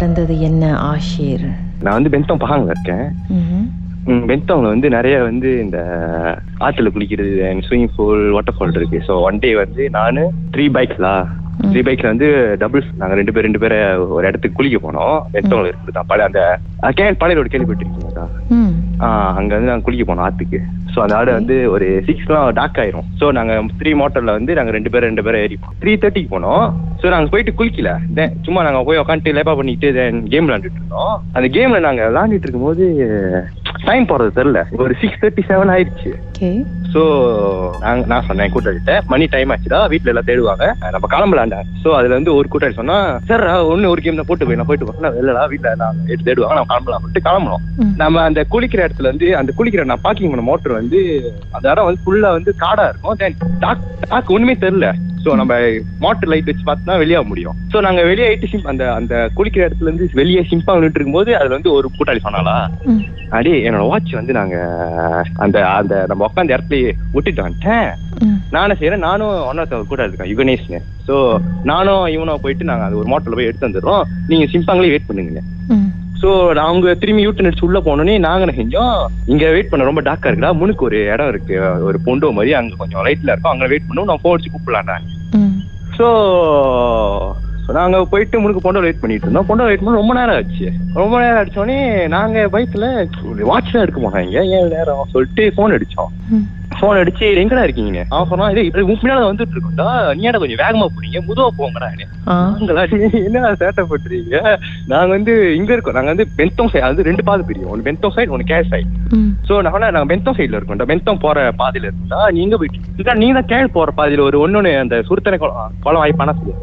நடந்தது என்ன ஆஷிர்? நான் வந்து பென்தோங் பகாங்ல இருக்கேன். பென்தோங்ல வந்து நிறைய வந்து இந்த ஆத்துல குளிக்கிறது ஸ்விமிங் பூல் வாட்டர் ஃபால் இருக்கு. ஸோ ஒன் டே வந்து நானு த்ரீ பைக்ஸ்லா த்ரீ பைக்ல வந்து டபுள்ஸ் நாங்க ரெண்டு பேர் ரெண்டு பேரை ஒரு இடத்துக்கு குளிக்க போனோம். பென்தோங்ல இருக்குது தான் பழைய அந்த கே பழைய கேள்விப்பட்டிருக்கீங்களா? ம். ஆஹ் அங்க வந்து நாங்க குளிக்க போனோம் ஆத்துக்கு. ஸோ அந்த ஆடு வந்து ஒரு சிக்ஸ்லாம் டாக் ஆயிரும். ஸோ நாங்க த்ரீ மோட்டர்ல வந்து நாங்க ரெண்டு பேரும் ரெண்டு பேரும் ஏறிப்போம். த்ரீ தேர்ட்டிக்கு போனோம். ஸோ நாங்க போயிட்டு குளிக்கல. தென் சும்மா நாங்க போய் உட்காந்துட்டு லேப்பா பண்ணிட்டு தென் கேம் விளாண்டுட்டு இருந்தோம். அந்த கேம்ல நாங்க விளாண்டுட்டு இருக்கும்போது டைம் போறது தெரியல. ஒரு சிக்ஸ் தேர்ட்டி செவன் ஆயிடுச்சு. ஸோ நாங்க நான் சொன்னேன் கூட்டாளிட்ட மணி டைம் ஆச்சுடா வீட்ல எல்லாம் தேடுவாங்க. நம்ம கிளம்பலாண்டா ஸோ அதுல வந்து ஒரு கூட்டாளி சொன்னா சார் ஒன்னு ஒரு கேம் தான் போட்டு போய் நான் போயிட்டு போறேன் இல்லடா வீட்ல நான் எடுத்து தேடுவாங்க. நம்ம கிளம்பலாம் சொல்லிட்டு கிளம்பணும். நம்ம அந்த குளிக்கிற இடத்துல வந்து அந்த குளிக்கிற நான் பார்க்கிங் பண்ண மோட்டர் வந்து அந்த இடம் வந்து ஃபுல்லா வந்து காடா இருக்கும். டாக் டாக் ஒண்ணுமே தெரியல. ஸோ நம்ம மோட்டர் லைட் வச்சு பார்த்தா வெளியாக முடியும். ஸோ நாங்க வெளியே ஆயிட்டு சிம் அந்த அந்த குளிக்கிற இடத்துல இருந்து வெளியே சிம்பா நின்று இருக்கும்போது அதுல வந்து ஒரு கூட்டாளி சொன்னாலா. அடே என்னோட வாட்ச் வந்து நாங்க அந்த அந்த நம்ம உட்காந்த இடத்துலயே விட்டுட்டு வந்துட்டேன். நானும் செய்யறேன் நானும் ஒன்னொருத்த கூட இருக்கேன் யுகனேஷ்னு ஸோ நானும் இவனும் போயிட்டு நாங்க அது ஒரு மோட்டர்ல போய் எடுத்து வந்துடுறோம். நீங்க சிம்பாங்களே வெயிட் பண்ணுங்க ஸோ அவங்க திரும்பி யூட்டன் அடிச்சு உள்ள போனோடனே நாங்க என்ன செஞ்சோம்? இங்க வெயிட் பண்ண ரொம்ப டார்க்கா இருக்குடா. முனுக்கு ஒரு இடம் இருக்கு. ஒரு பொண்டோ மாதிரி அங்க கொஞ்சம் லைட்ல இருக்கும். அங்க வெயிட் பண்ணுவோம். நான் ஃபோன் அடிச்சு கூப்பிடலாம்டா. ம். ஸோ நாங்க போயிட்டு முனுக்கு பொண்டோ வெயிட் பண்ணிட்டு இருந்தோம். பொண்டோ வெயிட் பண்ண ரொம்ப நேரம் ஆச்சு. ரொம்ப நேரம் அடிச்சோடனே நாங்க பைக்ல வாட்ச் தான் எடுக்க போனாங்க ஏன் நேரம்? சொல்லிட்டு ஃபோன் அடிச்சோம். ம். ஃபோன் அடிச்சு எங்கடா இருக்கீங்க? அவன் சொன்னா இது உன் பின்னால வந்துட்டு இருக்கோம்டா. நீ ஏன்டா கொஞ்சம் வேகமா போறீங்க? முதுவா போங்கடா. நாங்களா என்ன சேட்டை பண்றீங்க? நாங்க வந்து இங்க இருக்கோம். நாங்க வந்து பென்தோங் சைடு அது ரெண்டு பாதை பிரியும். ஒன்னு பென்தோங் சைடு ஒன்னு கேஷ் சைடு. சோ நான் நாங்க பென்தோங் சைடுல இருக்கோம்டா. பென்தோங் போற பாதையில இருக்கோம்டா. நீ எங்க போயிட்டு நீங்க தான் கேள் போற பாதையில. ஒரு ஒன்னொன்னு அந்த சுருத்தனை குளம் குளம் வாய்ப்பானா சொல்லு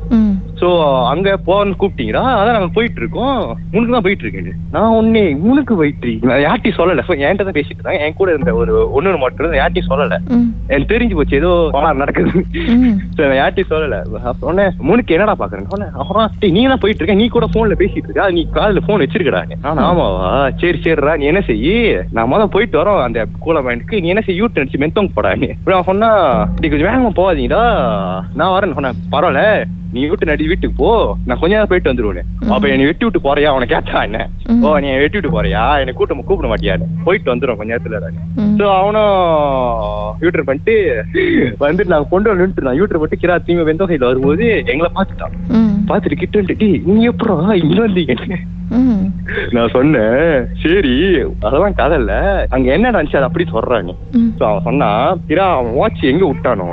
சோ அங்க போன்னு கூப்பிட்டீங்களா? அதான் நாங்க போயிட்டு இருக்கோம் உனக்கு தான் போயிட்டு இருக்கேன் நான் ஒன்னே உனக்கு போயிட்டு நான் யார்ட்டையும் சொல்லல. என்கிட்ட தான் பேசிட்டு இருந்தாங்க. என் கூட இருந்த ஒரு ஒன்னு மட்டும் யார்ட்டையும் சொல்லல. எனக்கு தெரிஞ்சு போச்சு. ஏதோ கோளாறு நடக்குது. So, நான் யார்ட்டையும் சொல்லல. சொன்னேன் முனுக்கு என்னடா பாக்குறேன் சொன்னேன். அப்புறம் நீ தான் போயிட்டு இருக்க நீ கூட போன்ல பேசிட்டு இருக்க. நீ காதுல போன் வச்சிருக்கடா நான் ஆமாவா? சரி சரிடா. நீ என்ன செய்யி? நான் முதல்ல போயிட்டு வரோம். அந்த கூல மைண்டுக்கு நீ என்ன செய்ய? யூட் அடிச்சு மெத்தோங்க போடா நீ. அப்புறம் அவன் சொன்னா நீ கொஞ்சம் வேகமா போகாதீங்கடா. நான் வரேன் சொன்னேன். பரவாயில்ல. நீ வீட்டு நடி வீட்டுக்கு போ. நான் கொஞ்ச நேரம் போயிட்டு வந்துருவேன். அப்ப என்னை வெட்டி விட்டு போறியா? அவனை கேட்டா என்ன. ஓ நீ வெட்டி விட்டு போறியா? என்னை கூட்ட கூப்பிட மாட்டியான்னு போயிட்டு வந்துடும் கொஞ்ச நேரத்துல. ஸோ அவனும் யூட்டர் பண்ணிட்டு வந்துட்டு நாங்க கொண்டு வந்து நின்றுட்டு யூட்டர் பண்ணிட்டு கிரா தீமை வெந்தோ சைடுல வரும்போது எங்களை பார்த்துட்டான். ம். பார்த்துட்டு கிட்ட வந்துட்டு "டேய், நீங்க எப்பறம் இங்க வந்தீங்க. நான் சொன்னேன் சரி அதெல்லாம் கதை இல்ல அங்க என்ன நடந்துச்சு அதை அப்படி சொல்றாங்க அவன் சொன்னான் கிரா அவன் வாட்ச் எங்க விட்டானோ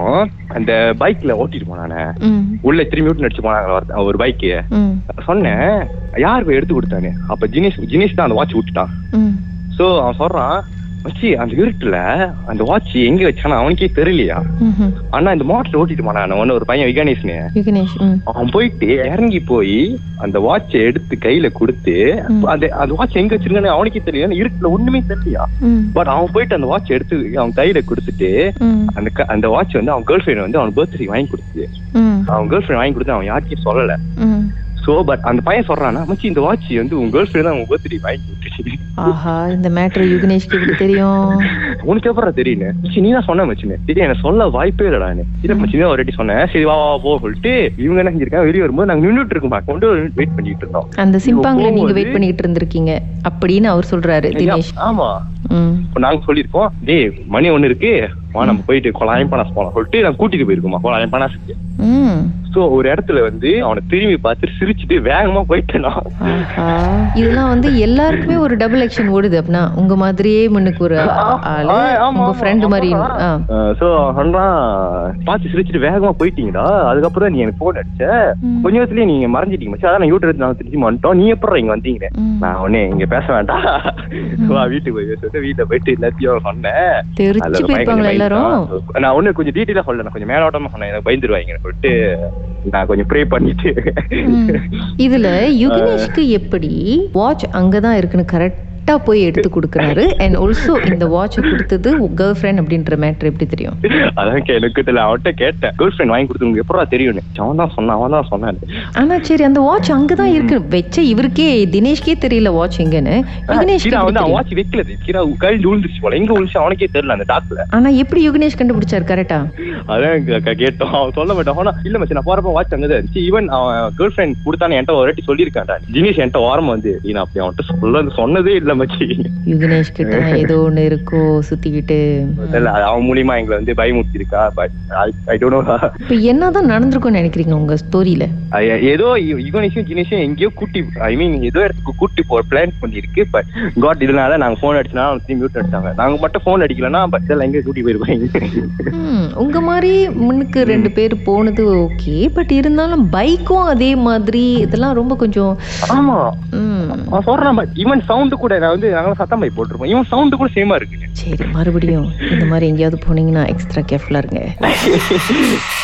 அந்த பைக்ல ஓட்டிட்டு போனானே. உள்ள திரும்பி விட்டு நடிச்சு போனாங்க ஒரு பைக்கு. சொன்னேன் யார் போய் எடுத்து கொடுத்தானே? அப்ப ஜினேஷ் ஜினேஷ் தான் அந்த வாட்ச் விட்டுட்டான். சோ அவன் சொல்றான் மச்சி அந்த இருட்டுல அந்த வாட்ச் எங்க வச்சானா அவனுக்கே தெரியலையா. ஆனா இந்த மாட்டில் ஓட்டிட்டு போனான் ஒன்னு ஒரு பையன் விகணேஷ்னு. அவன் போயிட்டு இறங்கி போய் அந்த வாட்சை எடுத்து கையில கொடுத்து. அந்த அந்த வாட்ச் எங்க வச்சிருக்கான்னு அவனுக்கே தெரியல இருட்டுல ஒண்ணுமே தெரியலையா. பட் அவன் போயிட்டு அந்த வாட்ச் எடுத்து அவன் கையில கொடுத்துட்டு. அந்த அந்த வாட்ச் வந்து அவன் கேர்ள் ஃபிரெண்ட் வந்து அவன் பர்த்டே வாங்கி கொடுத்துது ம். அவன் கேர்ள் ஃபிரெண்ட் வாங்கி கொடுத்து அவன் யார்கிட்டயும் சொல்லல. சோ பட் அந்த பையன் சொல்றானா மச்சி இந்த வாட்ச் வந்து உன் கேர்ள் ஃபிரெண்ட் தான் உன் பர்த்டே வாங்கி கொடுத்துச்சு ஆஹா இந்த மேட்ரு யுகனேஷ்க்கு எப்படி தெரியும்? உனக்கு எப்பறம் தெரியுங்க மச்சி நீ தான் சொன்ன மச்சினு. சரி எனக்கு சொல்ல வாய்ப்பே இல்லடா இல்ல மச்சி தான் ஒரு சொன்னேன் சரி வா வா போ சொல்லிட்டு இவங்க என்ன செஞ்சிருக்காங்க? வெளியே வரும்போது நாங்க நின்றுட்டு இருக்கோம் கொண்டு வெயிட் பண்ணிட்டு இருந்தோம். அந்த சிம்பாங்ல நீங்க வெயிட் பண்ணிட்டு இருந்திருக்கீங்க அப்படின்னு அவர் சொல்றாரு தினேஷ். ஆமா. நாங்க சொல்லியிருக்கோம் டேய் மணி ஒண்ணு இருக்கு வா நம்ம போயிட்டு கொலாயம் பனாஸ் போலாம் சொல்லிட்டு நான் கூட்டிட்டு போயிருக்கோமா கொலாயம் பனாஸுக்கு ம். சோ ஒரு இடத்துல வந்து அவனை திரும்பி பார்த்து சிரிச்சுட்டு வேகமா போயிட்டேன்? நான். இதெல்லாம் வந்து எல்லாருக்குமே ஒரு டபுள் ஆக்ஷன் ஓடுது அப்படின்னா உங்க மாதிரியே முன்னுக்கு ஒரு ஆளு உங்க ஃப்ரெண்ட் மாதிரி so சொன்னான் பார்த்து சிரிச்சுட்டு வேகமா போயிட்டீங்கடா. அதுக்கப்புறம் நீ எனக்கு போன் அடிச்ச. கொஞ்ச நேரத்துலயே நீங்க மறைஞ்சிட்டீங்க மச்சான். அதான் நான் யூடியூப் நாங்க திருச்சி வந்துட்டோம் நீ எப்பறம் இங்க வந்தீங்க. நான் உடனே இங்க பேச வேண்டாம். வா வீட்டுக்கு போய் சொல்லிட்டு வீட்டுல போயிட்டு எல்லாத்தையும் சொன்னேன். எல்லாரும். நான் ஒண்ணு கொஞ்சம் டீட்டெயிலா சொல்லல. நான் கொஞ்சம் மேலோட்டமா சொன்னேன். எனக்கு பயந்துருவாங்க சொல்லிட்டு. நான் கொஞ்சம் ப்ரே பண்ணிட்டு. இதுல யுகனேஷ்க்கு எப்படி? வாட்ச் அங்கதான் இருக்குன்னு கரெக்டா கரெக்டா போய் எடுத்து கொடுக்குறாரு. அண்ட் ஆல்சோ இந்த வாட்சை கொடுத்தது கேர்ள் ஃப்ரெண்ட் அப்படின்ற மேட்ரு எப்படி தெரியும்? அதான் எனக்கு தெரியல. அவன்கிட்ட கேட்டேன். கேர்ள் ஃப்ரெண்ட் வாங்கி கொடுத்து எப்படா தெரியும்னு. அவன் தான் சொன்னான் அவன் தான் சொன்னான் ஆனா சரி அந்த வாட்ச் அங்கதான் இருக்கு. வச்ச இவருக்கே தினேஷ்கே தெரியல வாட்ச் எங்கன்னு. யுகனேஷ் வாட்ச் வைக்கல. கீரா கழிஞ்சு விழுந்துச்சு போல. எங்க விழுந்துச்சு அவனுக்கே தெரியல அந்த டாக்ல ஆனா எப்படி யுகனேஷ் கண்டுபிடிச்சாரு கரெக்டா அதான் கேட்டோம். அவன் சொல்ல மாட்டான். ஆனா இல்ல மச்சி நான் போறப்ப வாட்ச் அங்கதான் இருந்துச்சு. ஈவன் அவன் கேர்ள் ஃப்ரெண்ட் கொடுத்தானே என்கிட்ட ஒரு வாட்டி சொல்லியிருக்கான்டா. தினேஷ் என்கிட்ட ஓரமா வந்து "நீ நான் அப்படி அவன்கிட்ட சொல்ல சொன்னதே இல்ல யுகனேஷ் கிட்ட ஏதோ ஒண்ணு இருக்கோ சுத்திக்கிட்டு. அவன் மூலியமா எங்களை வந்து பயமுறுத்தி இருக்கா? பட் ஐ டோன்ட் நோ இப்ப என்னதான் நடந்திருக்கும்னு நினைக்கிறீங்க உங்க ஸ்டோரியில? ஏதோ யுகனேஷும் ஜினேஷும் எங்கேயோ கூட்டி ஐ மீன் ஏதோ இடத்துக்கு கூட்டி போற பிளான் பண்ணிருக்கு பட் காட் இதனால நாங்க போன் அடிச்சனா திரும்பி மியூட் அடிச்சாங்க நாங்க மட்டும் போன் அடிக்கலன்னா பட் இதெல்லாம் எங்கேயோ கூட்டி போயிருப்பாங்க. உங்க மாதிரி முன்னுக்கு ரெண்டு பேர் போனது ஓகே பட் இருந்தாலும் பைக்கும் அதே மாதிரி இதெல்லாம் ரொம்ப கொஞ்சம் ஆமா. சொல்றான் பட் ஈவன் சவுண்டு கூட நான் வந்து நாங்களும் சத்தம் பை போட்டிருப்போம். இவன் சவுண்டு கூட சேமா இருக்கு சரி மறுபடியும் இந்த மாதிரி எங்கேயாவது போனீங்கன்னா எக்ஸ்ட்ரா கேர்ஃபுல்லா இருங்க.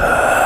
Uh...